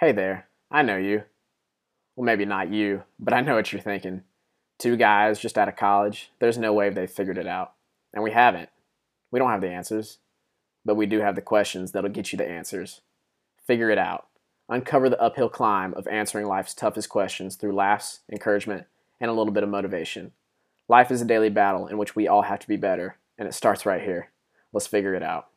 Hey there, I know you. Well, maybe not you, but I know what you're thinking. Two guys just out of college, there's no way they figured it out. And we haven't. We don't have the answers, but we do have the questions that'll get you the answers. Figure it out. Uncover the uphill climb of answering life's toughest questions through laughs, encouragement, and a little bit of motivation. Life is a daily battle in which we all have to be better, and it starts right here. Let's figure it out.